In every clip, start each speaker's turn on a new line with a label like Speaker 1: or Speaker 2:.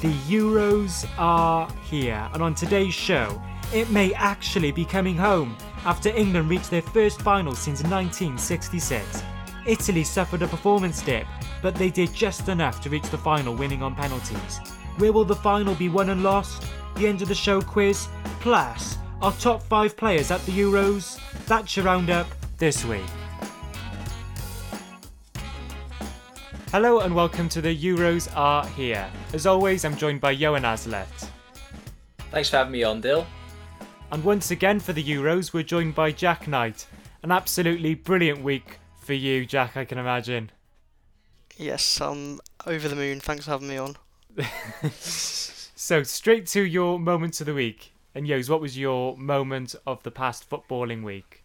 Speaker 1: The Euros are here, and on today's show, it may actually be coming home after England reached their first final since 1966. Italy suffered a performance dip, but they did just enough to reach the final, winning on penalties. Where will the final be won and lost? The end of the show quiz, plus our top five players at the Euros. That's your roundup this week. Hello and welcome to the Euros Are Here. As always, I'm joined by Johan Aslet.
Speaker 2: Thanks for having me on, Dill.
Speaker 1: And once again for the Euros, we're joined by Jack Knight. An absolutely brilliant week for you, Jack, I can imagine.
Speaker 3: Yes, I'm over the moon. Thanks for having me on.
Speaker 1: so, straight to your moments of the week. And Yos, what was your moment of the past footballing week?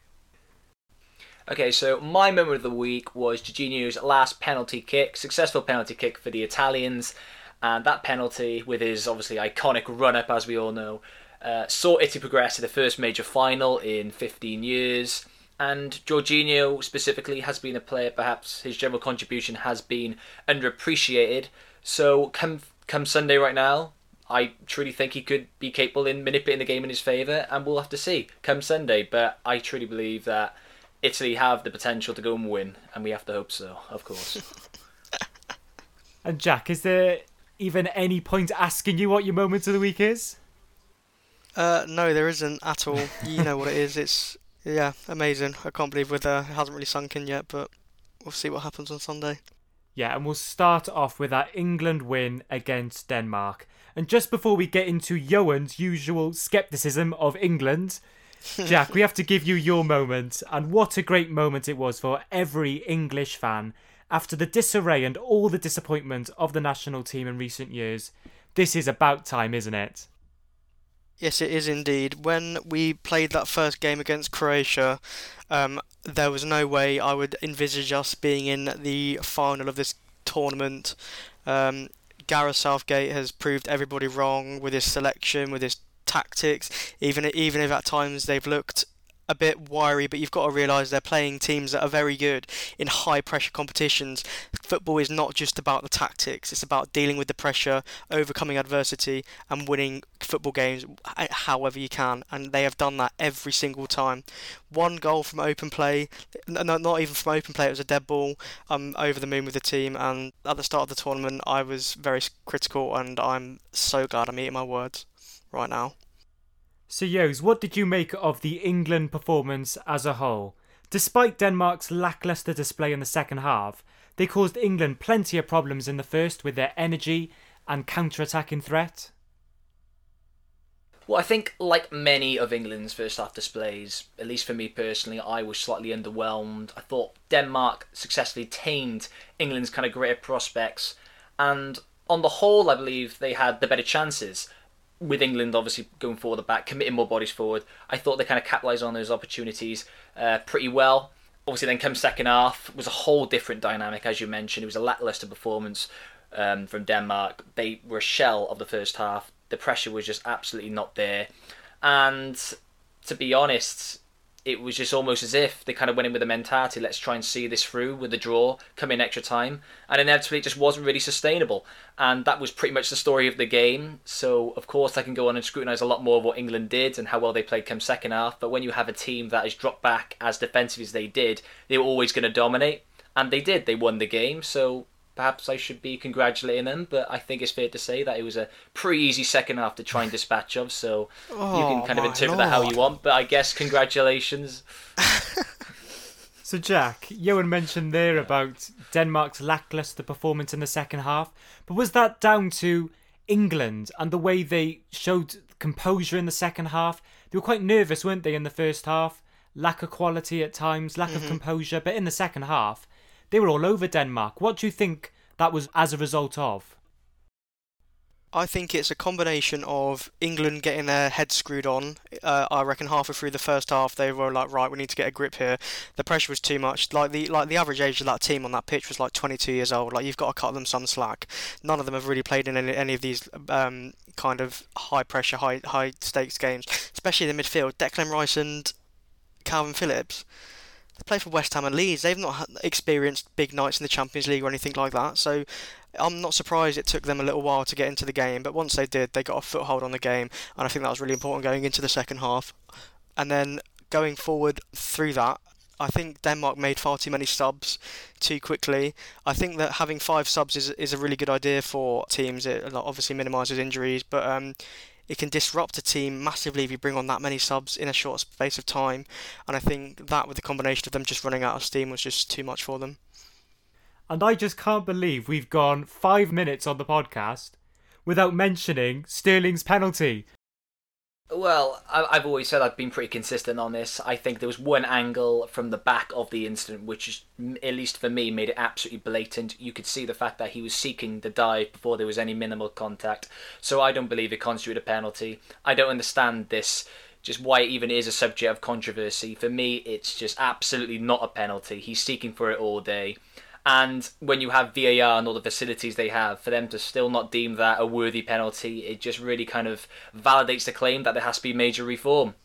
Speaker 2: Okay, so my moment of the week was Jorginho's last penalty kick, successful penalty kick for the Italians, and that penalty, with his obviously iconic run up, as we all know, uh, saw Italy progress to the first major final in 15 years. And Jorginho specifically has been a player, perhaps his general contribution has been underappreciated. So come come Sunday right now, I truly think he could be capable in manipulating the game in his favour, and we'll have to see come Sunday. But I truly believe that Italy have the potential to go and win, and we have to hope so, of course.
Speaker 1: and Jack, is there even any point asking you what your moment of the week is?
Speaker 3: Uh, no, there isn't at all. You know what it is. It's yeah, amazing. I can't believe with uh, it hasn't really sunk in yet, but we'll see what happens on Sunday.
Speaker 1: Yeah, and we'll start off with our England win against Denmark. And just before we get into Johan's usual scepticism of England, Jack, we have to give you your moment, and what a great moment it was for every English fan. After the disarray and all the disappointment of the national team in recent years, this is about time, isn't it?
Speaker 3: Yes, it is indeed. When we played that first game against Croatia, um, there was no way I would envisage us being in the final of this tournament. Um, Gareth Southgate has proved everybody wrong with his selection, with his tactics, even even if at times they've looked a bit wiry, but you've got to realise they're playing teams that are very good in high pressure competitions. Football is not just about the tactics, it's about dealing with the pressure, overcoming adversity, and winning football games uh, however you can. And they have done that every single time. One goal from open play, no, not even from open play, it was a dead ball. I'm over the moon with the team, and at the start of the tournament, I was very critical, and I'm so glad I'm eating my words right now.
Speaker 1: So, Yos, what did you make of the England performance as a whole? Despite Denmark's lacklustre display in the second half, they caused England plenty of problems in the first with their energy and counter attacking threat.
Speaker 2: Well, I think, like many of England's first half displays, at least for me personally, I was slightly underwhelmed. I thought Denmark successfully tamed England's kind of greater prospects, and on the whole, I believe they had the better chances with England obviously going forward the back, committing more bodies forward, I thought they kind of capitalised on those opportunities uh, pretty well. Obviously, then comes second half was a whole different dynamic, as you mentioned. It was a lackluster performance um, from Denmark. They were a shell of the first half. The pressure was just absolutely not there, and to be honest, it was just almost as if they kind of went in with a mentality, let's try and see this through with the draw, come in extra time, and inevitably it just wasn't really sustainable. And that was pretty much the story of the game. So of course I can go on and scrutinise a lot more of what England did and how well they played come second half. But when you have a team that has dropped back as defensive as they did, they were always going to dominate, and they did. They won the game. So perhaps I should be congratulating them, but I think it's fair to say that it was a pretty easy second half to try and dispatch of. So oh, you can oh kind of interpret Lord. that how you want, but I guess congratulations.
Speaker 1: so Jack, Johan mentioned there about Denmark's lackluster performance in the second half, but was that down to England and the way they showed composure in the second half? They were quite nervous, weren't they, in the first half? Lack of quality at times, lack mm-hmm. of composure, but in the second half they were all over Denmark. What do you think that was as a result of?
Speaker 3: I think it's a combination of England getting their heads screwed on. Uh, I reckon halfway through the first half, they were like, right, we need to get a grip here. The pressure was too much. Like the like the average age of that team on that pitch was like 22 years old. Like you've got to cut them some slack. None of them have really played in any, any of these um, kind of high pressure, high high stakes games, especially in the midfield. Declan Rice and Kalvin Phillips. They play for West Ham and Leeds. They've not experienced big nights in the Champions League or anything like that. So I'm not surprised it took them a little while to get into the game, but once they did, they got a foothold on the game, and I think that was really important going into the second half. And then going forward through that, I think Denmark made far too many subs too quickly. I think that having five subs is, is a really good idea for teams. It obviously minimises injuries, but um, it can disrupt a team massively if you bring on that many subs in a short space of time. And I think that, with the combination of them just running out of steam, was just too much for them.
Speaker 1: And I just can't believe we've gone five minutes on the podcast without mentioning Sterling's penalty.
Speaker 2: Well, I've always said I've been pretty consistent on this. I think there was one angle from the back of the incident, which, at least for me, made it absolutely blatant. You could see the fact that he was seeking the dive before there was any minimal contact. So I don't believe it constituted a penalty. I don't understand this, just why it even is a subject of controversy. For me, it's just absolutely not a penalty. He's seeking for it all day. And when you have VAR and all the facilities they have, for them to still not deem that a worthy penalty, it just really kind of validates the claim that there has to be major reform.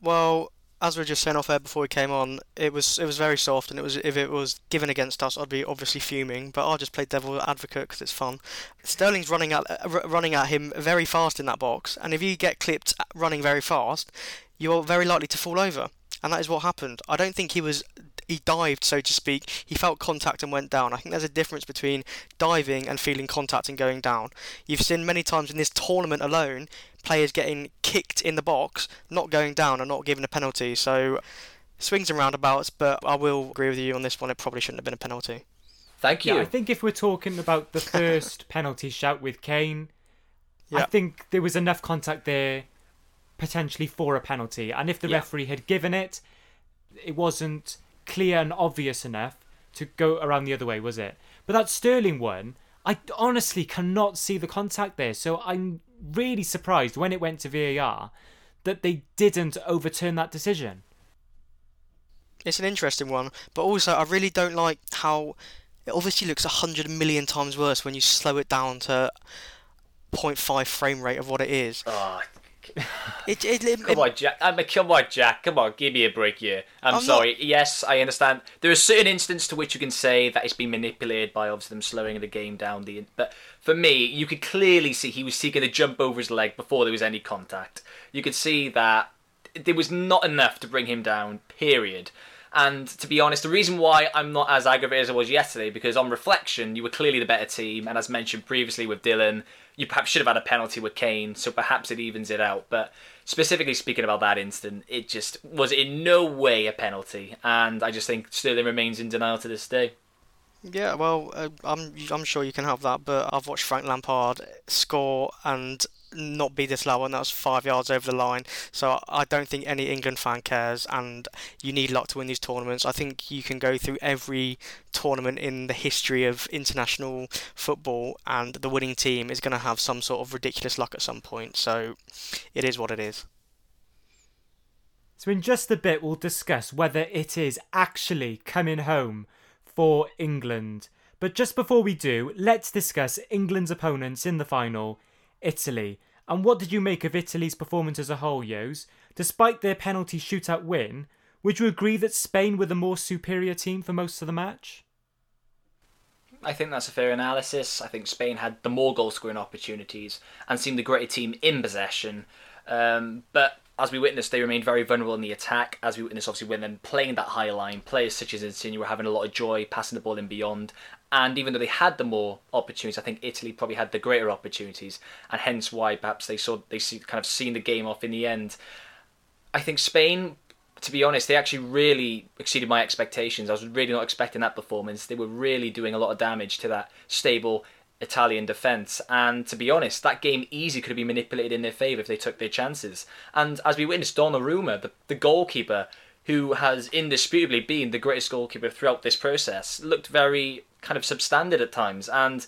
Speaker 3: Well, as we were just saying off air before we came on, it was it was very soft, and it was if it was given against us, I'd be obviously fuming. But I'll just play devil advocate because it's fun. Sterling's running at uh, running at him very fast in that box, and if you get clipped uh, running very fast, you're very likely to fall over, and that is what happened. I don't think he was he dived, so to speak. He felt contact and went down. I think there's a difference between diving and feeling contact and going down. You've seen many times in this tournament alone players getting kicked in the box, not going down and not given a penalty. So swings and roundabouts, but I will agree with you on this one. It probably shouldn't have been a penalty.
Speaker 2: Thank you.
Speaker 1: Yeah, I think if we're talking about the first penalty shout with Kane, yeah. I think there was enough contact there potentially for a penalty. And if the yeah. referee had given it, it wasn't clear and obvious enough to go around the other way, was it? But that Sterling one, I honestly cannot see the contact there. So I'm really surprised when it went to VAR that they didn't overturn that decision.
Speaker 3: It's an interesting one, but also I really don't like how it obviously looks a hundred million times worse when you slow it down to 0.5 frame rate of what it is.
Speaker 2: Oh,
Speaker 3: it, it, it,
Speaker 2: come on, Jack. I mean, come on, Jack. Come on, give me a break here. I'm, I'm sorry. Not... Yes, I understand. There are certain instances to which you can say that it's been manipulated by obviously them slowing the game down. The but for me, you could clearly see he was seeking to jump over his leg before there was any contact. You could see that there was not enough to bring him down. Period. And to be honest, the reason why I'm not as aggravated as I was yesterday, because on reflection, you were clearly the better team. And as mentioned previously with Dylan, you perhaps should have had a penalty with Kane, so perhaps it evens it out. But specifically speaking about that instant, it just was in no way a penalty. And I just think Sterling remains in denial to this day.
Speaker 3: Yeah, well, uh, I'm I'm sure you can have that, but I've watched Frank Lampard score and not be this low, and that was five yards over the line. So I don't think any England fan cares, and you need luck to win these tournaments. I think you can go through every tournament in the history of international football, and the winning team is going to have some sort of ridiculous luck at some point. So it is what it is.
Speaker 1: So, in just a bit, we'll discuss whether it is actually coming home for England. But just before we do, let's discuss England's opponents in the final Italy. And what did you make of Italy's performance as a whole, Yos? Despite their penalty shootout win, would you agree that Spain were the more superior team for most of the match?
Speaker 2: I think that's a fair analysis. I think Spain had the more goal scoring opportunities and seemed the greater team in possession. Um, but as we witnessed, they remained very vulnerable in the attack. As we witnessed, obviously, when them playing that high line, players such as Insigne were having a lot of joy passing the ball in beyond. And even though they had the more opportunities, I think Italy probably had the greater opportunities, and hence why perhaps they saw they see, kind of seen the game off in the end. I think Spain, to be honest, they actually really exceeded my expectations. I was really not expecting that performance. They were really doing a lot of damage to that stable Italian defence. And to be honest, that game easily could have been manipulated in their favour if they took their chances. And as we witnessed, Donnarumma, the, the goalkeeper, who has indisputably been the greatest goalkeeper throughout this process, looked very kind of substandard at times. And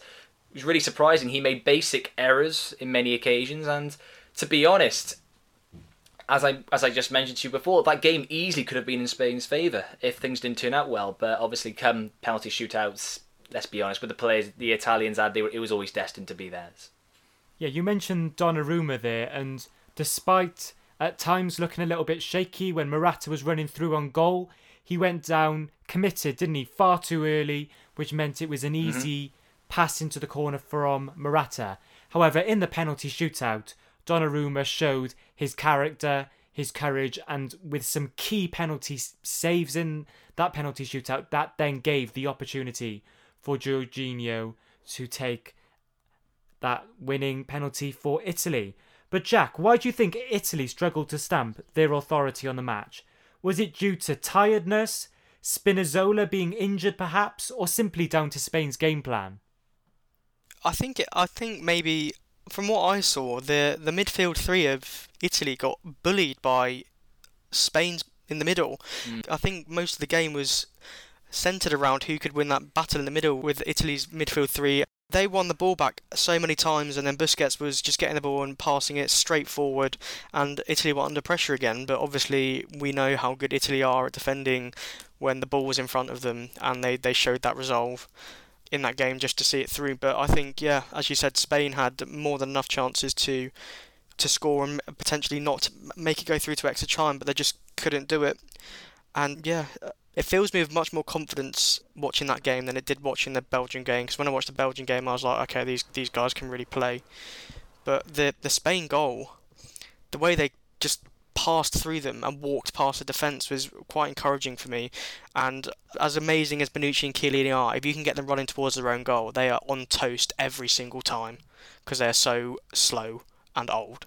Speaker 2: it was really surprising. He made basic errors in many occasions, and to be honest, as I as I just mentioned to you before, that game easily could have been in Spain's favour if things didn't turn out well. But obviously, come penalty shootouts, let's be honest, with the players the Italians had, they were, it was always destined to be theirs.
Speaker 1: Yeah, you mentioned Donnarumma there, and despite at times looking a little bit shaky when Morata was running through on goal, he went down committed, didn't he? Far too early, which meant it was an
Speaker 2: Mm-hmm.
Speaker 1: easy pass into the corner from Morata. However, in the penalty shootout, Donnarumma showed his character, his courage, and with some key penalty saves in that penalty shootout, that then gave the opportunity for Jorginho to take that winning penalty for Italy. But Jack, why do you think Italy struggled to stamp their authority on the match? Was it due to tiredness, Spinazzola being injured perhaps, or simply down to Spain's game plan?
Speaker 3: I think it, I think maybe from what I saw, the the midfield three of Italy got bullied by Spain's in the middle. Mm. I think most of the game was centered around who could win that battle in the middle with Italy's midfield three. They won the ball back so many times, and then Busquets was just getting the ball and passing it straight forward, and Italy were under pressure again. But obviously, we know how good Italy are at defending when the ball was in front of them, and they, they showed that resolve in that game just to see it through. But I think, yeah, as you said, Spain had more than enough chances to to score and potentially not make it go through to extra time, but they just couldn't do it. And yeah, it fills me with much more confidence watching that game than it did watching the Belgian game. Because when I watched the Belgian game, I was like, okay, these these guys can really play. But the the Spain goal, the way they just passed through them and walked past the defence was quite encouraging for me. And as amazing as Bonucci and Chiellini are, if you can get them running towards their own goal, they are on toast every single time because they're so slow and old.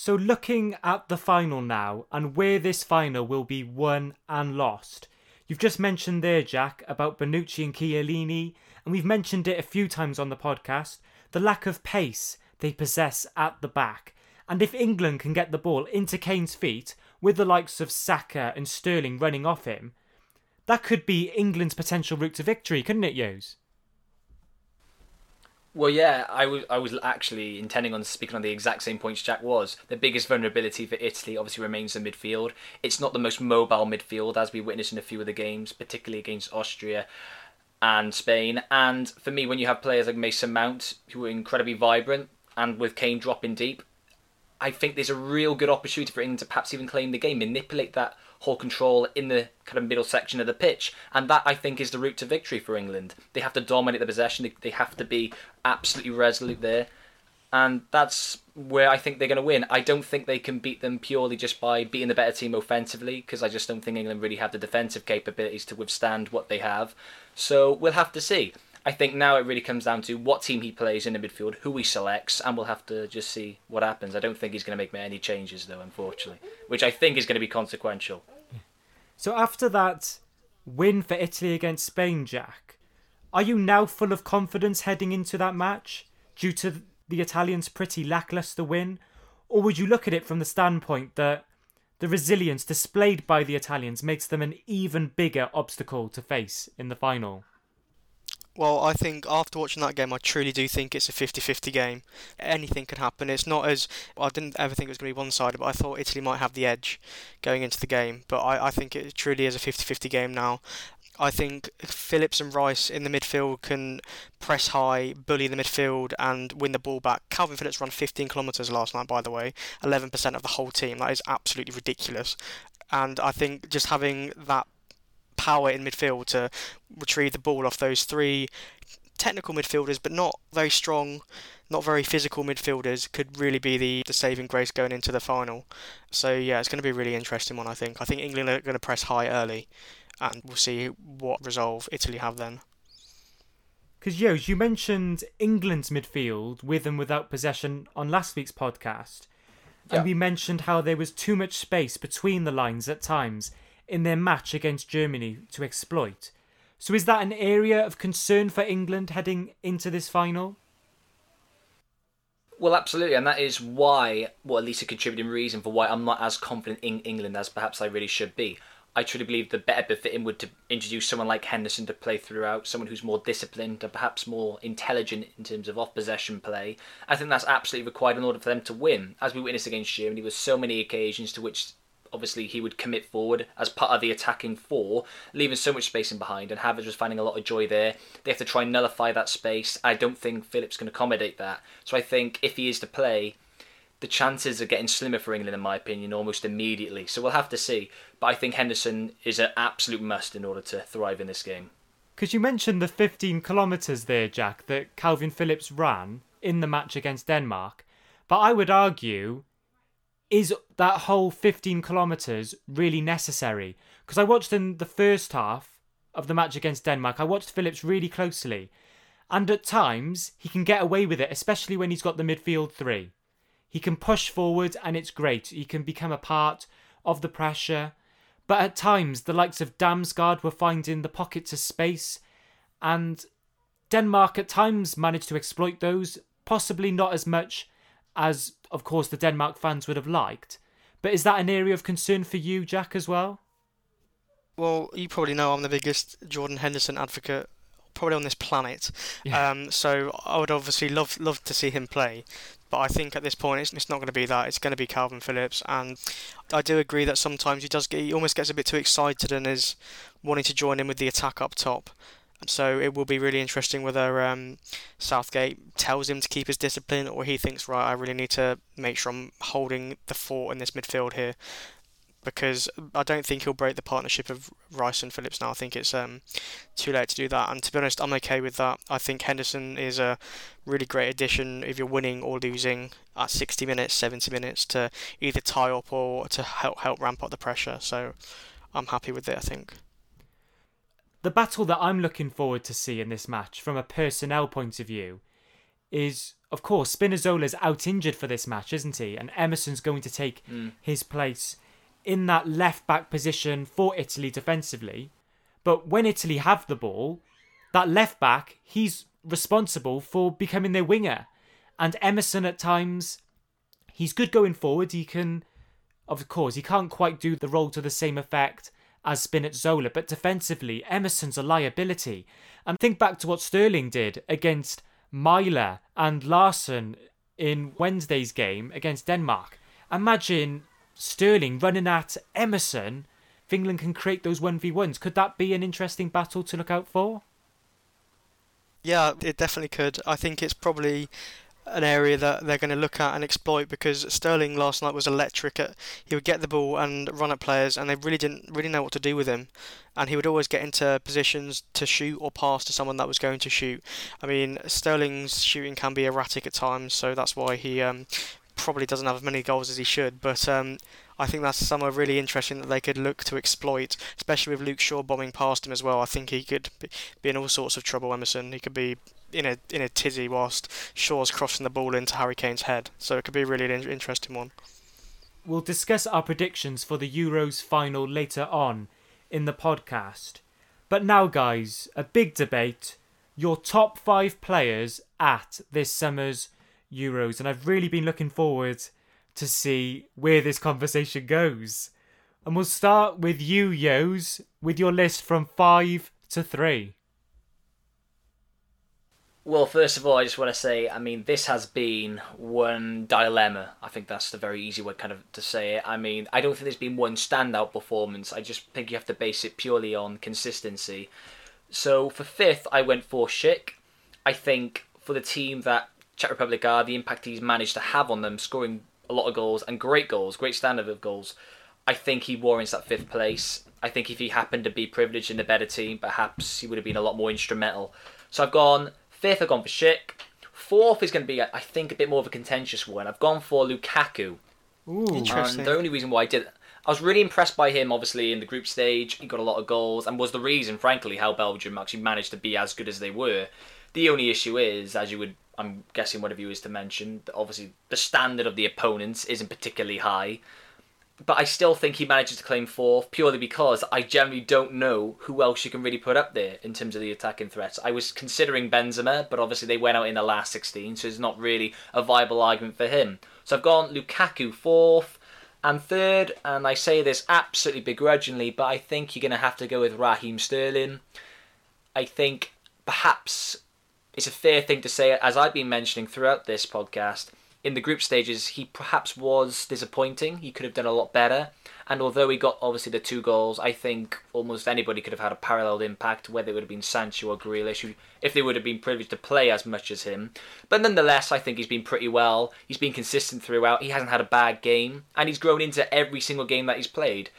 Speaker 1: So, looking at the final now and where this final will be won and lost, you've just mentioned there, Jack, about Bonucci and Chiellini, and we've mentioned it a few times on the podcast the lack of pace they possess at the back. And if England can get the ball into Kane's feet with the likes of Saka and Sterling running off him, that could be England's potential route to victory, couldn't it, Yos?
Speaker 2: Well, yeah, I was I was actually intending on speaking on the exact same points Jack was. The biggest vulnerability for Italy obviously remains the midfield. It's not the most mobile midfield as we witnessed in a few of the games, particularly against Austria and Spain. And for me, when you have players like Mason Mount who are incredibly vibrant, and with Kane dropping deep, I think there's a real good opportunity for England to perhaps even claim the game, manipulate that whole control in the kind of middle section of the pitch, and that I think is the route to victory for England. They have to dominate the possession. They, they have to be absolutely resolute there, and that's where I think they're going to win. I don't think they can beat them purely just by beating the better team offensively, because I just don't think England really have the defensive capabilities to withstand what they have. So we'll have to see. I think now it really comes down to what team he plays in the midfield, who he selects, and we'll have to just see what happens. I don't think he's going to make any changes, though, unfortunately, which I think is going to be consequential.
Speaker 1: So after that win for Italy against Spain, Jack, are you now full of confidence heading into that match due to the Italians' pretty lackluster win? Or would you look at it from the standpoint that the resilience displayed by the Italians makes them an even bigger obstacle to face in the final?
Speaker 3: Well, I think after watching that game, I truly do think it's a 50 50 game. Anything can happen. It's not as. I didn't ever think it was going to be one sided, but I thought Italy might have the edge going into the game. But I, I think it truly is a 50 50 game now. I think Phillips and Rice in the midfield can press high, bully the midfield, and win the ball back. Kalvin Phillips ran 15 kilometres last night, by the way, 11% of the whole team. That is absolutely ridiculous. And I think just having that power in midfield to retrieve the ball off those three technical midfielders, but not very strong, not very physical midfielders, could really be the, the saving grace going into the final. So yeah, it's going to be a really interesting one. I think. I think England are going to press high early, and we'll see what resolve Italy have then.
Speaker 1: Because, Yos, you mentioned England's midfield with and without possession on last week's podcast. And
Speaker 2: Yeah.
Speaker 1: we mentioned how there was too much space between the lines at times in their match against Germany to exploit. So, is that an area of concern for England heading into this final?
Speaker 2: Well, absolutely, and that is why, well, at least a contributing reason for why I'm not as confident in England as perhaps I really should be. I truly believe the better befitting would to introduce someone like Henderson to play throughout, someone who's more disciplined and perhaps more intelligent in terms of off possession play. I think that's absolutely required in order for them to win. As we witnessed against Germany, with so many occasions to which obviously he would commit forward as part of the attacking four, leaving so much space in behind, and Havertz was finding a lot of joy there. They have to try and nullify that space. I don't think Phillips can accommodate that. So I think if he is to play, the chances are getting slimmer for England, in my opinion, almost immediately. So we'll have to see. But I think Henderson is an absolute must in order to thrive in this game.
Speaker 1: Because you mentioned the 15 kilometres there, Jack, that Kalvin Phillips ran in the match against Denmark. But I would argue is that whole 15 kilometres really necessary? Because I watched in the first half of the match against Denmark, I watched Phillips really closely. And at times, he can get away with it, especially when he's got the midfield three. He can push forward and it's great. He can become a part of the pressure. But at times, the likes of Damsgaard were finding the pockets of space, and Denmark at times managed to exploit those, possibly not as much as, of course, the Denmark fans would have liked. But is that an area of concern for you, Jack, as well?
Speaker 3: Well, you probably know I'm the biggest Jordan Henderson advocate probably on this planet. Yeah. Um, so I would obviously love love to see him play, but I think at this point it's, it's not going to be that. It's going to be Kalvin Phillips, and I do agree that sometimes he does get he almost gets a bit too excited and is wanting to join in with the attack up top. So it will be really interesting whether um, Southgate tells him to keep his discipline or he thinks, right, I really need to make sure I'm holding the fort in this midfield here. Because I don't think he'll break the partnership of Rice and Phillips now. I think it's um, too late to do that. And to be honest, I'm okay with that. I think Henderson is a really great addition if you're winning or losing at 60 minutes, 70 minutes to either tie up or to help help ramp up the pressure. So I'm happy with it. I think
Speaker 1: the battle that I'm looking forward to see in this match from a personnel point of view is of course Spinazzola's out injured for this match, isn't he? And Emerson's going to take mm. his place in that left back position for Italy defensively. But when Italy have the ball, that left back, he's responsible for becoming their winger. And Emerson at times he's good going forward. He can of course he can't quite do the role to the same effect as Spinazzola, but defensively, Emerson's a liability. And think back to what Sterling did against Maehle and Larsen in Wednesday's game against Denmark. Imagine Sterling running at Emerson. If England can create those 1v1s, could that be an interesting battle to look out for?
Speaker 3: Yeah, it definitely could. I think it's probably an area that they're going to look at and exploit because Sterling last night was electric. At, he would get the ball and run at players, and they really didn't really know what to do with him. And he would always get into positions to shoot or pass to someone that was going to shoot. I mean, Sterling's shooting can be erratic at times, so that's why he um, probably doesn't have as many goals as he should. But um, I think that's somewhere really interesting that they could look to exploit, especially with Luke Shaw bombing past him as well. I think he could be in all sorts of trouble, Emerson. He could be in a in a tizzy whilst Shaw's crossing the ball into Harry Kane's head. So it could be really an interesting one.
Speaker 1: We'll discuss our predictions for the Euros final later on in the podcast. But now, guys, a big debate. Your top five players at this summer's Euros, and I've really been looking forward to see where this conversation goes. And we'll start with you, Yos, with your list from five to three.
Speaker 2: Well, first of all, I just want to say, I mean, this has been one dilemma. I think that's the very easy way kind of to say it. I mean, I don't think there's been one standout performance. I just think you have to base it purely on consistency. So for fifth, I went for Schick. I think for the team that Czech Republic are, the impact he's managed to have on them, scoring a lot of goals and great goals, great standard of goals, I think he warrants that fifth place. I think if he happened to be privileged in a better team, perhaps he would have been a lot more instrumental. So I've gone Fifth, I've gone for Schick. Fourth is going to be, I think, a bit more of a contentious one. I've gone for Lukaku.
Speaker 3: Ooh, interesting.
Speaker 2: And the only reason why I did it, I was really impressed by him, obviously, in the group stage. He got a lot of goals and was the reason, frankly, how Belgium actually managed to be as good as they were. The only issue is, as you would, I'm guessing one of you is to mention, that obviously the standard of the opponents isn't particularly high but I still think he manages to claim fourth purely because I generally don't know who else you can really put up there in terms of the attacking threats. I was considering Benzema, but obviously they went out in the last 16, so it's not really a viable argument for him. So I've gone Lukaku fourth, And third, and I say this absolutely begrudgingly, but I think you're going to have to go with Raheem Sterling. I think perhaps it's a fair thing to say, as I've been mentioning throughout this podcast, in the group stages, he perhaps was disappointing. He could have done a lot better. And although he got obviously the two goals, I think almost anybody could have had a parallel impact, whether it would have been Sancho or Grealish, if they would have been privileged to play as much as him. But nonetheless, I think he's been pretty well. He's been consistent throughout. He hasn't had a bad game, and he's grown into every single game that he's played.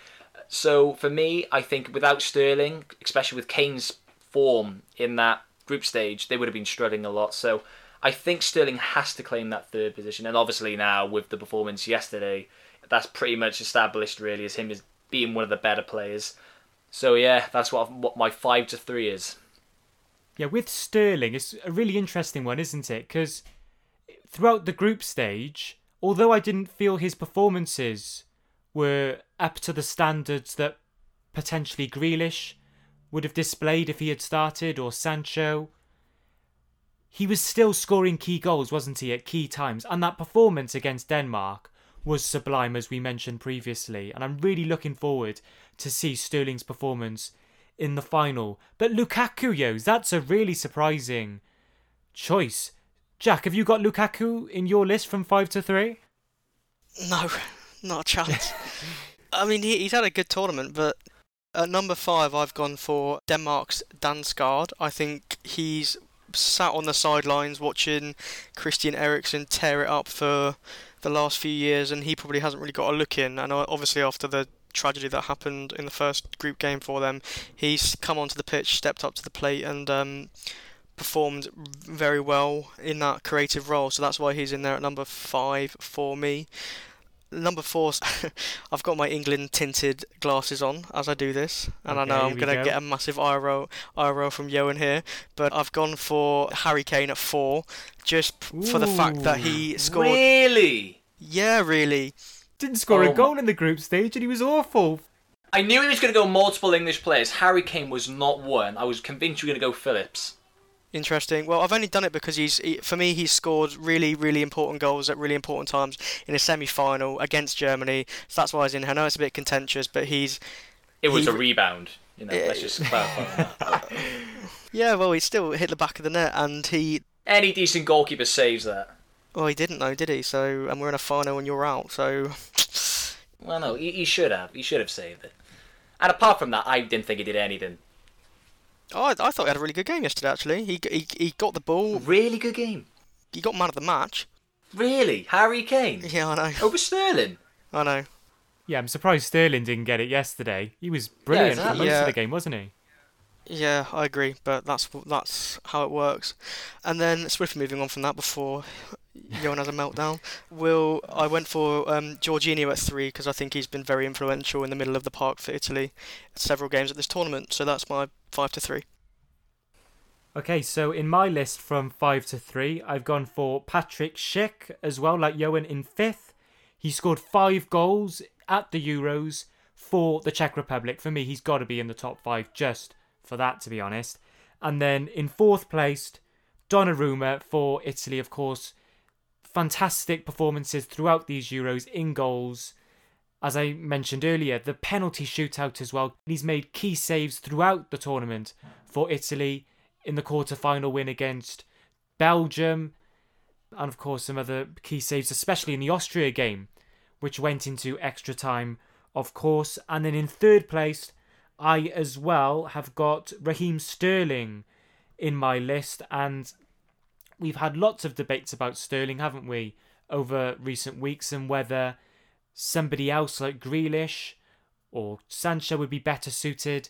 Speaker 2: So for me, I think without Sterling, especially with Kane's form in that group stage, they would have been struggling a lot. So I think Sterling has to claim that third position, and obviously now with the performance yesterday, that's pretty much established really as him as being one of the better players. So yeah, that's what what my five to three is.
Speaker 1: Yeah, with Sterling, it's a really interesting one, isn't it? Because throughout the group stage, although I didn't feel his performances were up to the standards that potentially Grealish would have displayed if he had started or Sancho, he was still scoring key goals, wasn't he, at key times? And that performance against Denmark was sublime, as we mentioned previously. And I'm really looking forward to see Sterling's performance in the final. But Lukaku, yos, that's a really surprising choice. Jack, have you got Lukaku in your list from five to three?
Speaker 3: No, not a chance. I mean, he, he's had a good tournament, but at number five, I've gone for Denmark's Damsgaard. I think he's sat on the sidelines watching Christian Eriksen tear it up for the last few years, and he probably hasn't really got a look in. And uh, obviously, after the tragedy that happened in the first group game for them, he's come onto the pitch, stepped up to the plate, and um, performed very well in that creative role. So that's why he's in there at number five for me number four, I've got my England tinted glasses on as I do this, and okay, I know I'm going to go. get a massive eye roll, eye roll from Johan here, but I've gone for Harry Kane at four, just Ooh, for the fact that he scored.
Speaker 2: Really?
Speaker 3: Yeah, really.
Speaker 1: Didn't score oh, a goal in the group stage, and he was awful.
Speaker 2: I knew he was going to go multiple English players. Harry Kane was not one. I was convinced you were going to go Phillips.
Speaker 3: Interesting. Well, I've only done it because he's he, for me he's scored really really important goals at really important times in a semi-final against Germany. So that's why he's in. I know it's a bit contentious, but he's.
Speaker 2: It was he, a rebound. You know, let's just clarify
Speaker 3: yeah, well, he still hit the back of the net, and he.
Speaker 2: Any decent goalkeeper saves that.
Speaker 3: Well, he didn't though, did he? So, and we're in a final, and you're out. So.
Speaker 2: Well, no, he, he should have. He should have saved it. And apart from that, I didn't think he did anything
Speaker 3: Oh, I, I thought he had a really good game yesterday. Actually, he he he got the ball.
Speaker 2: Really good game.
Speaker 3: He got man of the match.
Speaker 2: Really, Harry Kane.
Speaker 3: Yeah, I know.
Speaker 2: Oh, Over Sterling.
Speaker 3: I know.
Speaker 1: Yeah, I'm surprised Sterling didn't get it yesterday. He was brilliant yeah, for most yeah. of the game, wasn't he?
Speaker 3: Yeah, I agree, but that's that's how it works. And then swiftly moving on from that before Has a meltdown. Will I went for um, Jorginho at three because I think he's been very influential in the middle of the park for Italy several games at this tournament. So that's my five to three.
Speaker 1: Okay, so in my list from five to three, I've gone for Patrick Schick as well, like Johan in fifth. He scored five goals at the Euros for the Czech Republic. For me, he's got to be in the top five just for that, to be honest. And then in fourth place, Donnarumma for Italy, of course. Fantastic performances throughout these Euros in goals as I mentioned earlier, the penalty shootout as well. He's made key saves throughout the tournament for Italy in the quarter-final win against Belgium, and of course some other key saves, especially in the Austria game, which went into extra time, of course. And then in third place, I as well have got Raheem Sterling in my list, and we've had lots of debates about Sterling, haven't we, over recent weeks, and whether somebody else like Grealish or Sancho would be better suited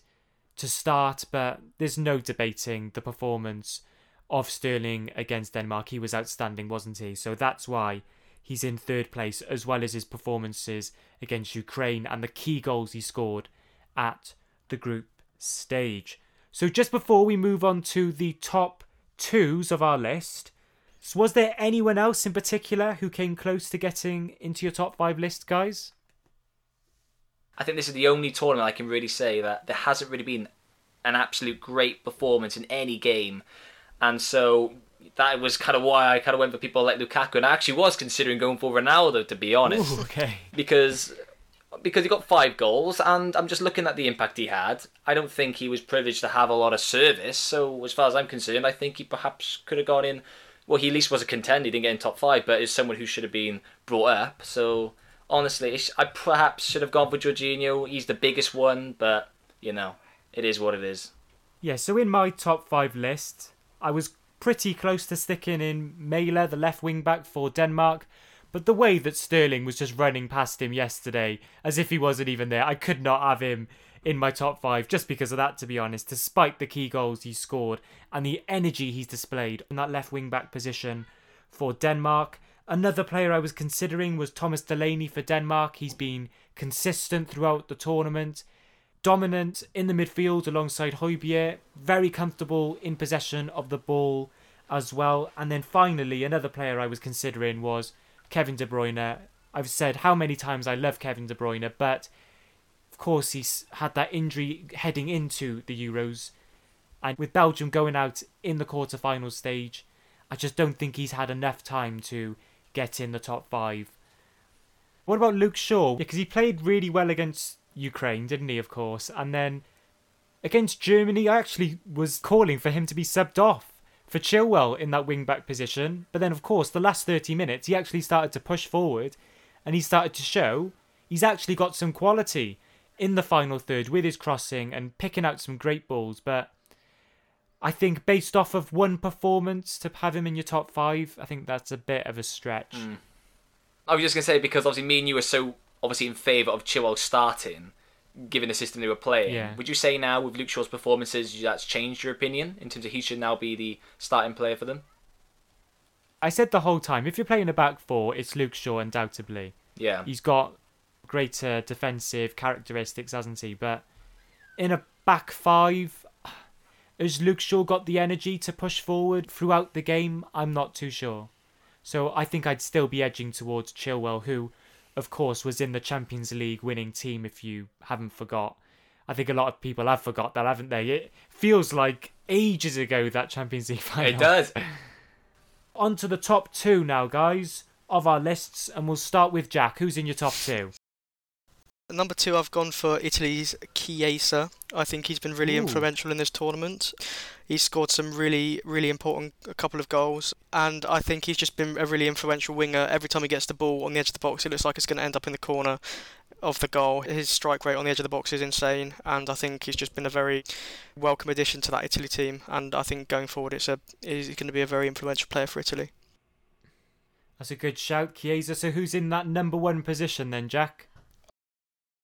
Speaker 1: to start, but there's no debating the performance of Sterling against Denmark. He was outstanding, wasn't he? So that's why he's in third place, as well as his performances against Ukraine and the key goals he scored at the group stage. So just before we move on to the top twos of our list, so, was there anyone else in particular who came close to getting into your top five list, guys?
Speaker 2: I think this is the only tournament I can really say that there hasn't really been an absolute great performance in any game. And so that was kind of why I kind of went for people like Lukaku, and I actually was considering going for Ronaldo to be honest,
Speaker 1: Ooh, okay.
Speaker 2: because because he got five goals, and I'm just looking at the impact he had. I don't think he was privileged to have a lot of service, so as far as I'm concerned, I think he perhaps could have gone in. Well, he at least was a contender. He didn't get in top five, but is someone who should have been brought up. So honestly, I perhaps should have gone for Jorginho. He's the biggest one, but you know, it is what it is.
Speaker 1: Yeah, so in my top five list, I was pretty close to sticking in Mæhle, the left wing back for Denmark. But the way that Sterling was just running past him yesterday, as if he wasn't even there, I could not have him in my top five just because of that, to be honest, despite the key goals he scored and the energy he's displayed in that left wing back position for Denmark. Another player I was considering was Thomas Delaney for Denmark. He's been consistent throughout the tournament, dominant in the midfield alongside Højbjerg, very comfortable in possession of the ball as well. And then finally, another player I was considering was Kevin De Bruyne. I've said how many times I love Kevin De Bruyne, but of course he's had that injury heading into the Euros. And with Belgium going out in the quarter-final stage, I just don't think he's had enough time to get in the top five. What about Luke Shaw? Because he played really well against Ukraine, didn't he, of course? And then against Germany, I actually was calling for him to be subbed off for Chilwell in that wing back position. But then, of course, the last 30 minutes, he actually started to push forward and he started to show he's actually got some quality in the final third with his crossing and picking out some great balls. But I think based off of one performance to have him in your top five, I think that's a bit of a stretch.
Speaker 2: Mm. I was just gonna say because obviously me and you were so obviously in favour of Chilwell starting, given the system they were playing.
Speaker 1: Yeah.
Speaker 2: Would you say now with Luke Shaw's performances that's changed your opinion in terms of he should now be the starting player for them?
Speaker 1: I said the whole time, if you're playing a back four, it's Luke Shaw undoubtedly.
Speaker 2: Yeah.
Speaker 1: He's got greater defensive characteristics, hasn't he? But in a back five, has Luke Shaw got the energy to push forward throughout the game? I'm not too sure. So I think I'd still be edging towards Chilwell, who, of course, was in the Champions League winning team, if you haven't forgot. I think a lot of people have forgot that, haven't they? It feels like ages ago that Champions League final.
Speaker 2: It does.
Speaker 1: On to the top two now, guys, of our lists, and we'll start with Jack. Who's in your top two?
Speaker 3: Number two, I've gone for Italy's Chiesa. I think he's been really
Speaker 1: Ooh.
Speaker 3: influential in this tournament. He's scored some really, really important a couple of goals, and I think he's just been a really influential winger. Every time he gets the ball on the edge of the box, it looks like it's going to end up in the corner of the goal. His strike rate on the edge of the box is insane, and I think he's just been a very welcome addition to that Italy team. And I think going forward, it's a he's going to be a very influential player for Italy.
Speaker 1: That's a good shout, Chiesa. So who's in that number one position then, Jack?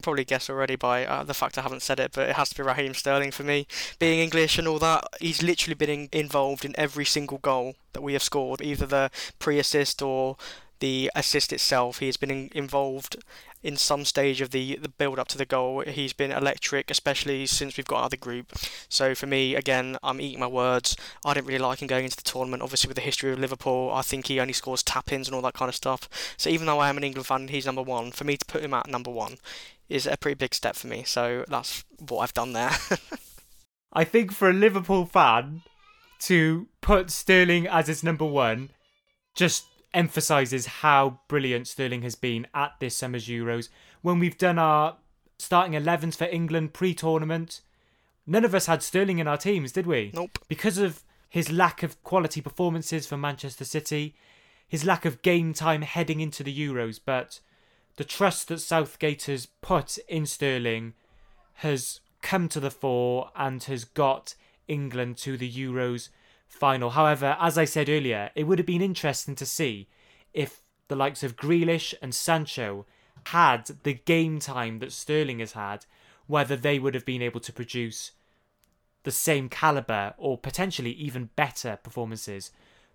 Speaker 3: Probably guess already by uh, the fact I haven't said it, but it has to be Raheem Sterling for me. Being English and all that, he's literally been in- involved in every single goal that we have scored, either the pre-assist or the assist itself. He has been in- involved in some stage of the, the build up to the goal. He's been electric, especially since we've got out of the group. So for me, again, I'm eating my words. I didn't really like him going into the tournament. Obviously, with the history of Liverpool, I think he only scores tap ins and all that kind of stuff. So even though I am an England fan, he's number one. For me to put him at number one is a pretty big step for me. So that's what I've done there.
Speaker 1: I think for a Liverpool fan to put Sterling as his number one just emphasises how brilliant Sterling has been at this summer's Euros. When we've done our starting 11s for England pre tournament, none of us had Sterling in our teams, did we?
Speaker 3: nope.
Speaker 1: Because of his lack of quality performances for Manchester City, his lack of game time heading into the Euros, but the trust that Southgate has put in Sterling has come to the fore and has got England to the Euros final. However, as I said earlier, it would have been interesting to see if the likes of Grealish and Sancho had the game time that Sterling has had, whether they would have been able to produce the same caliber or potentially even better performances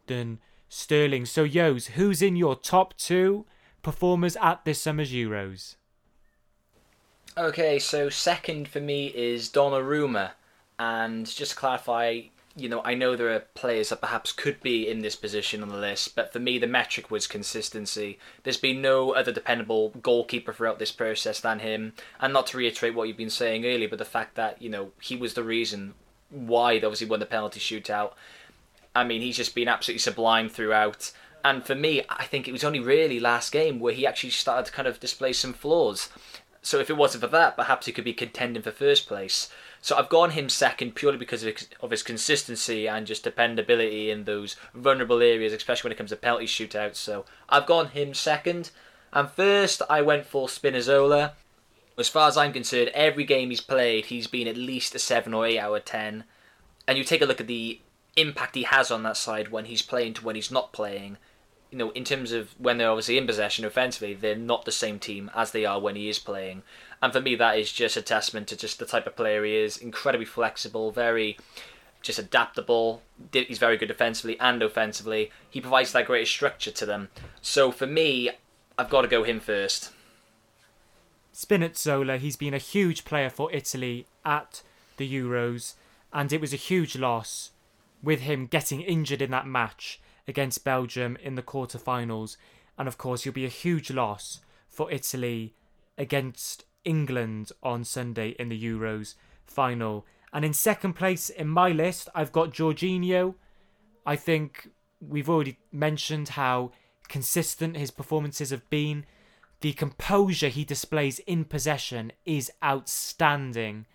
Speaker 1: than Sterling. So, Yos, who's in your top two performers at this summer's Euros?
Speaker 2: Okay, so second for me is Donnarumma, and just to clarify, you know, I know there are players that perhaps could be in this position on the list, but for me the metric was consistency. There's been no other dependable goalkeeper throughout this process than him, and not to reiterate what you've been saying earlier, but the fact that you know he was the reason why they obviously won the penalty shootout. I mean, he's just been absolutely sublime throughout. And for me, I think it was only really last game where he actually started to kind of display some flaws. So if it wasn't for that, perhaps he could be contending for first place. So I've gone him second purely because of his consistency and just dependability in those vulnerable areas, especially when it comes to penalty shootouts. So I've gone him second. And first, I went for Spinazzola. As far as I'm concerned, every game he's played, he's been at least a 7 or 8 out of 10. And you take a look at the impact he has on that side when he's playing to when he's not playing. You know, in terms of when they're obviously in possession offensively, they're not the same team as they are when he is playing. And for me, that is just a testament to just the type of player he is. Incredibly flexible, very just adaptable. He's very good defensively and offensively. He provides that greater structure to them. So for me, I've got to go him first.
Speaker 1: Spinazzola, he's been a huge player for Italy at the Euros, and it was a huge loss with him getting injured in that match against Belgium in the quarterfinals. And of course, you'll be a huge loss for Italy against England on Sunday in the Euros final. And in second place in my list, I've got Jorginho. I think we've already mentioned how consistent his performances have been. The composure he displays in possession is outstanding.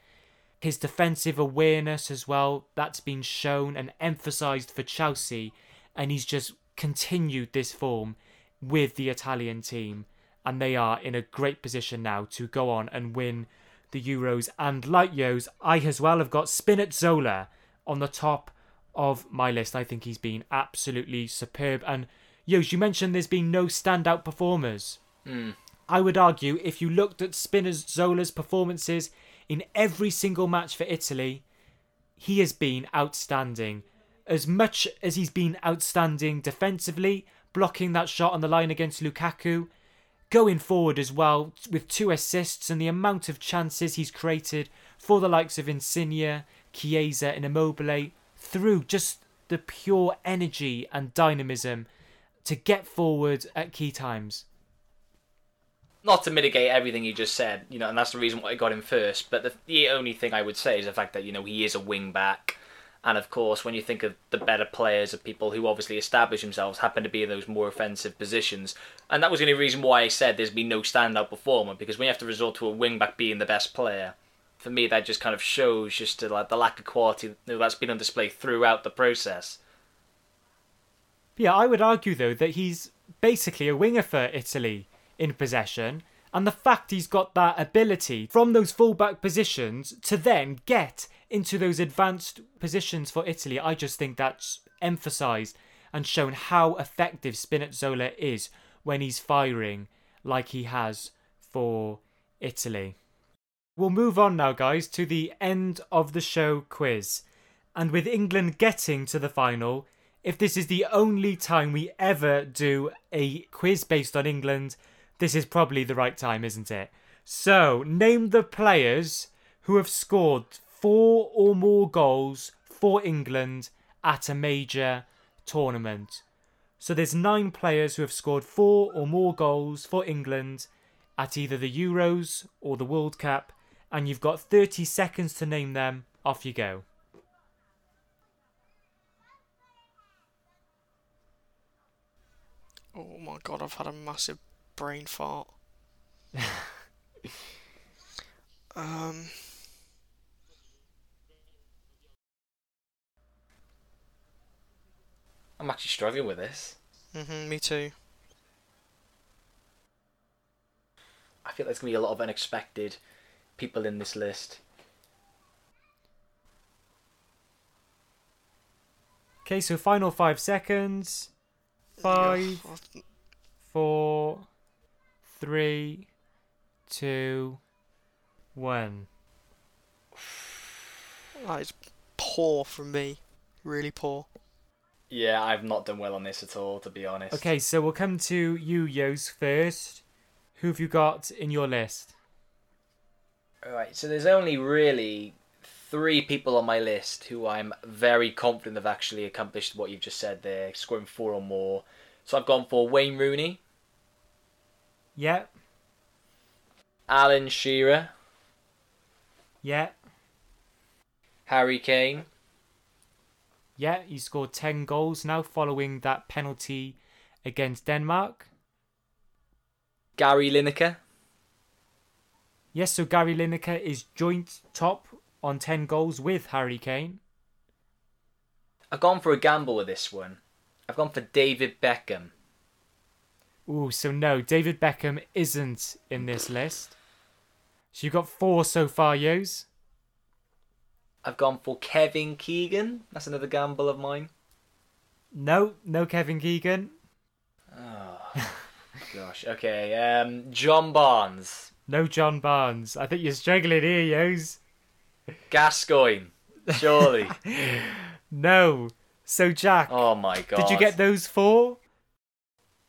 Speaker 1: His defensive awareness as well, that's been shown and emphasised for Chelsea, and he's just continued this form with the Italian team and they are in a great position now to go on and win the Euros. And like Yos, I as well have got Spinazzola on the top of my list. I think he's been absolutely superb. And Yos, you mentioned there's been no standout performers.
Speaker 2: Mm.
Speaker 1: I would argue if you looked at Spinazzola's performances in every single match for Italy, he has been outstanding. As much as he's been outstanding defensively, blocking that shot on the line against Lukaku, going forward as well with two assists and the amount of chances he's created for the likes of Insigne, Chiesa, and Immobile through just the pure energy and dynamism to get forward at key times.
Speaker 2: Not to mitigate everything you just said, you know, and that's the reason why I got him first. But the, the only thing I would say is the fact that you know he is a wing back and of course, when you think of the better players of people who obviously establish themselves, happen to be in those more offensive positions. And that was the only reason why I said there's been no standout performer, because when you have to resort to a wing back being the best player, for me that just kind of shows just to, like the lack of quality that's been on display throughout the process.
Speaker 1: Yeah, I would argue though that he's basically a winger for Italy in possession, and the fact he's got that ability from those fullback positions to then get into those advanced positions for Italy, I just think that's emphasised and shown how effective Spinazzola is when he's firing like he has for Italy. We'll move on now, guys, to the end of the show quiz. And with England getting to the final, if this is the only time we ever do a quiz based on England, this is probably the right time, isn't it? So, name the players who have scored four or more goals for England at a major tournament. So there's nine players who have scored four or more goals for England at either the Euros or the World Cup, and you've got 30 seconds to name them. Off you go.
Speaker 3: Oh my god, I've had a massive brain fart. um.
Speaker 2: I'm actually struggling with this.
Speaker 3: Mhm, me too.
Speaker 2: I feel there's gonna be a lot of unexpected people in this list.
Speaker 1: Okay, so final five seconds. Five,
Speaker 3: Yeah,
Speaker 1: four, three, two, one.
Speaker 3: That is poor from me. Really poor.
Speaker 2: Yeah, I've not done well on this at all, to be honest.
Speaker 1: Okay, so we'll come to you, Yos, first. Who have you got in your list?
Speaker 2: Alright, so there's only really three people on my list who I'm very confident have actually accomplished what you've just said there, scoring four or more. So I've gone for Wayne Rooney,
Speaker 1: Yeah,
Speaker 2: Alan Shearer,
Speaker 1: yeah,
Speaker 2: Harry Kane,
Speaker 1: Yeah, he scored 10 goals now following that penalty against Denmark.
Speaker 2: Gary Lineker.
Speaker 1: Yes, so Gary Lineker is joint top on 10 goals with Harry Kane.
Speaker 2: I've gone for a gamble with this one. I've gone for David Beckham.
Speaker 1: Ooh, so no, David Beckham isn't in this list. So you've got four so far, Yos.
Speaker 2: I've gone for Kevin Keegan. That's another gamble of mine.
Speaker 1: No, no Kevin Keegan.
Speaker 2: Oh, gosh. Okay. Um, John Barnes.
Speaker 1: No John Barnes. I think you're struggling here, Yos.
Speaker 2: Gascoigne. Surely.
Speaker 1: No. So Jack,
Speaker 2: oh my god.
Speaker 1: did you get those four?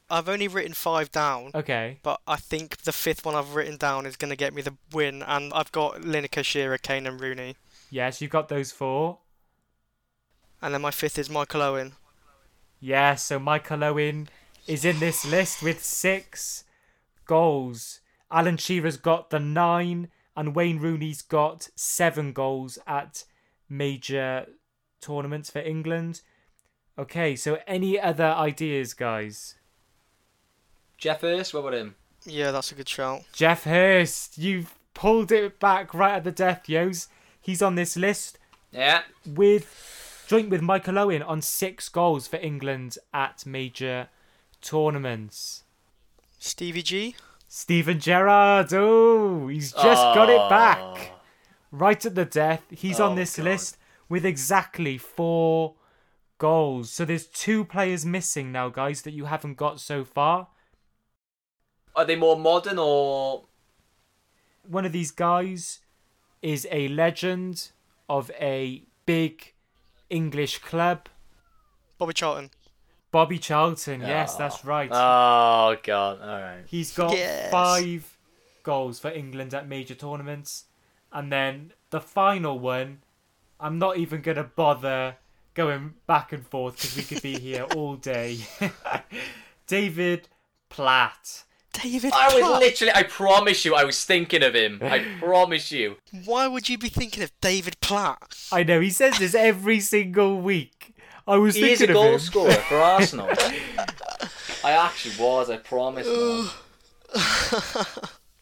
Speaker 3: I've only written five down,
Speaker 1: Okay.
Speaker 3: but I think the fifth one I've written down is going to get me the win, and I've got Lineker, Shearer, Kane, and Rooney.
Speaker 1: Yes, you've got those four.
Speaker 3: And then my fifth is Michael Owen.
Speaker 1: Yeah, so Michael Owen is in this list with six goals. Alan Shearer's got the nine, and Wayne Rooney's got seven goals at major tournaments for England. Okay, so any other ideas, guys?
Speaker 2: Geoff Hurst? What about him?
Speaker 3: Yeah, that's a good shout.
Speaker 1: Geoff Hurst, you've pulled it back right at the death, Yos. He's on this list
Speaker 2: Yeah.
Speaker 1: with joint with Michael Owen on six goals for England at major tournaments.
Speaker 3: Stevie G.
Speaker 1: Steven Gerrard, oh, he's just got it
Speaker 2: Oh.
Speaker 1: back right at the death. He's on
Speaker 2: Oh,
Speaker 1: this
Speaker 2: God.
Speaker 1: list with exactly four goals. So there's two players missing now, guys, that you haven't got so far.
Speaker 2: Are they more modern or
Speaker 1: One of these guys is a legend of a big English club.
Speaker 3: Bobby Charlton.
Speaker 1: Bobby Charlton, yes,
Speaker 2: Oh.
Speaker 1: that's right.
Speaker 2: Oh god. All right.
Speaker 1: He's got
Speaker 3: Yes.
Speaker 1: five goals for England at major tournaments. And then the final one, I'm not even going to bother going back and forth because we could be here all day. David Platt.
Speaker 3: David
Speaker 2: I was
Speaker 3: Platt.
Speaker 2: literally. I promise you, I was thinking of him. I promise you.
Speaker 3: Why would you be thinking of David Platt?
Speaker 1: I know, he says this every single week. I was
Speaker 2: He is a
Speaker 1: thinking of
Speaker 2: goal
Speaker 1: him.
Speaker 2: scorer for Arsenal. I actually was. I promise. man.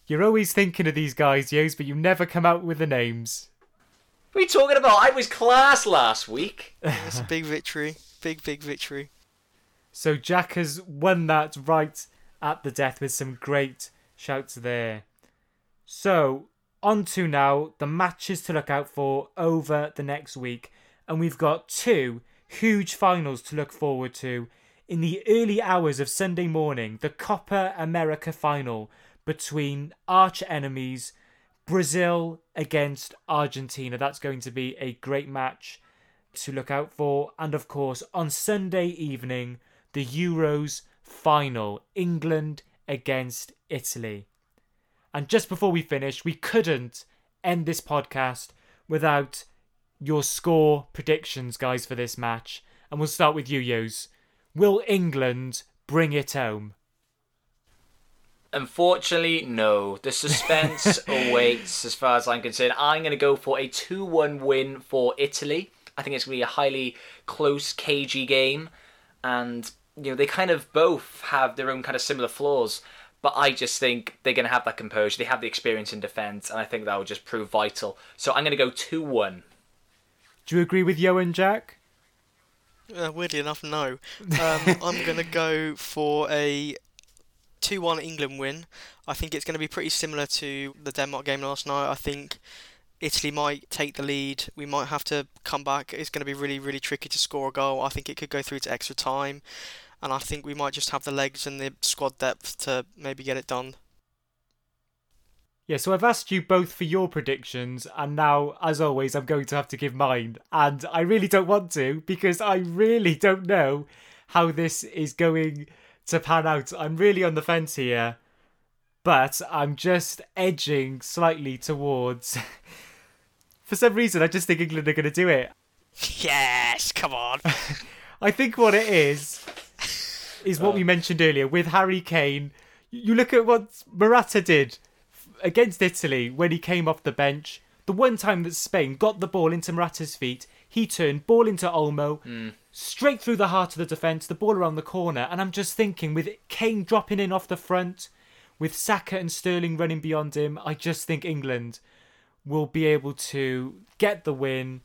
Speaker 1: You're always thinking of these guys, Yos, but you never come out with the names.
Speaker 2: What are you talking about? I was class last week.
Speaker 3: It's a big victory. Big, big victory.
Speaker 1: So Jack has won that right at the death with some great shouts there. So on to now the matches to look out for over the next week, and we've got two huge finals to look forward to. In the early hours of Sunday morning, the Copa America final between arch enemies Brazil against Argentina. That's going to be a great match to look out for. And of course, on Sunday evening, the Euros final England against Italy. And just before we finish, we couldn't end this podcast without your score predictions, guys, for this match. And we'll start with you, Yos. Will England bring it home?
Speaker 2: Unfortunately, no. The suspense awaits as far as I'm concerned. I'm going to go for a 2 1 win for Italy. I think it's going to be a highly close, cagey game. And, you know, they kind of both have their own kind of similar flaws. But I just think they're going to have that composure. They have the experience in defence. And I think that will just prove vital. So I'm going to go 2 1.
Speaker 1: Do you agree with Yo and Jack?
Speaker 3: Uh, weirdly enough, no. Um, I'm going to go for a 2 1 England win. I think it's going to be pretty similar to the Denmark game last night. I think Italy might take the lead. We might have to come back. It's going to be really, really tricky to score a goal. I think it could go through to extra time. And I think we might just have the legs and the squad depth to maybe get it done.
Speaker 1: Yeah, so I've asked you both for your predictions, and now, as always, I'm going to have to give mine. And I really don't want to because I really don't know how this is going to pan out. I'm really on the fence here, but I'm just edging slightly towards. for some reason, I just think England are going to do it.
Speaker 3: Yes, come on.
Speaker 1: I think what it is is what we oh. mentioned earlier with Harry Kane. You look at what Morata did against Italy when he came off the bench, The one time that Spain got the ball into Morata's feet, he turned ball into Olmo, hmm. straight through the heart of the defence, the ball around the corner, and I'm just thinking with Kane dropping in off the front, with Saka and Sterling running beyond him, I just think England will be able to get the win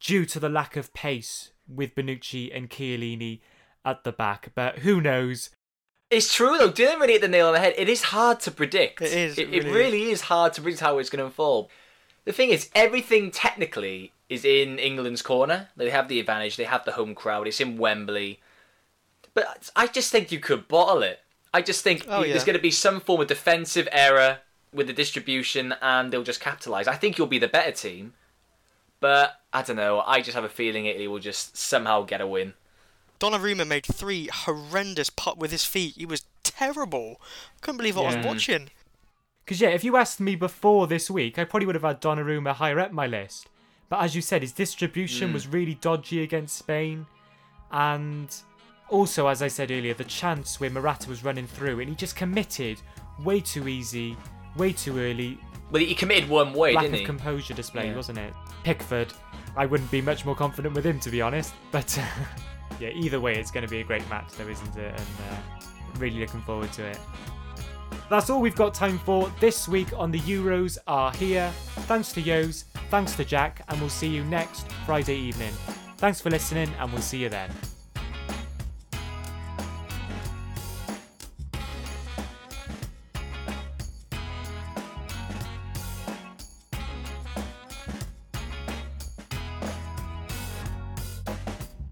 Speaker 1: due to the lack of pace with Bonucci and Chiellini at the back. But who knows?
Speaker 2: It's true though. Dylan really hit the nail on the head. It is hard to predict.
Speaker 3: It is,
Speaker 2: It,
Speaker 3: it really
Speaker 2: really is hard to predict how it's going to unfold. The thing is, everything technically is in England's corner. They have the advantage. They have the home crowd. It's in Wembley. But I just think you could bottle it. I just think
Speaker 3: Oh,
Speaker 2: there's
Speaker 3: yeah.
Speaker 2: going to be some form of defensive error with the distribution, and they'll just capitalise. I think you'll be the better team. But I don't know. I just have a feeling Italy will just somehow get a win.
Speaker 3: Donnarumma made three horrendous put with his feet. He was terrible. I Couldn't believe what I was watching.
Speaker 1: Because, yeah, if you asked me before this week, I probably would have had Donnarumma higher up my list. But as you said, his distribution mm. was really dodgy against Spain. And also, as I said earlier, the chance where Morata was running through and he just committed way too easy, way too early.
Speaker 2: Well, he committed one way,
Speaker 1: Lack
Speaker 2: didn't
Speaker 1: of
Speaker 2: he?
Speaker 1: composure display,
Speaker 2: Yeah.
Speaker 1: wasn't it? Pickford, I wouldn't be much more confident with him, to be honest. But yeah, either way, it's going to be a great match, though, isn't it? And uh, really looking forward to it. That's all we've got time for this week on the Euros are here. Thanks to Yos, thanks to Jack, and we'll see you next Friday evening. Thanks for listening, and we'll see you then.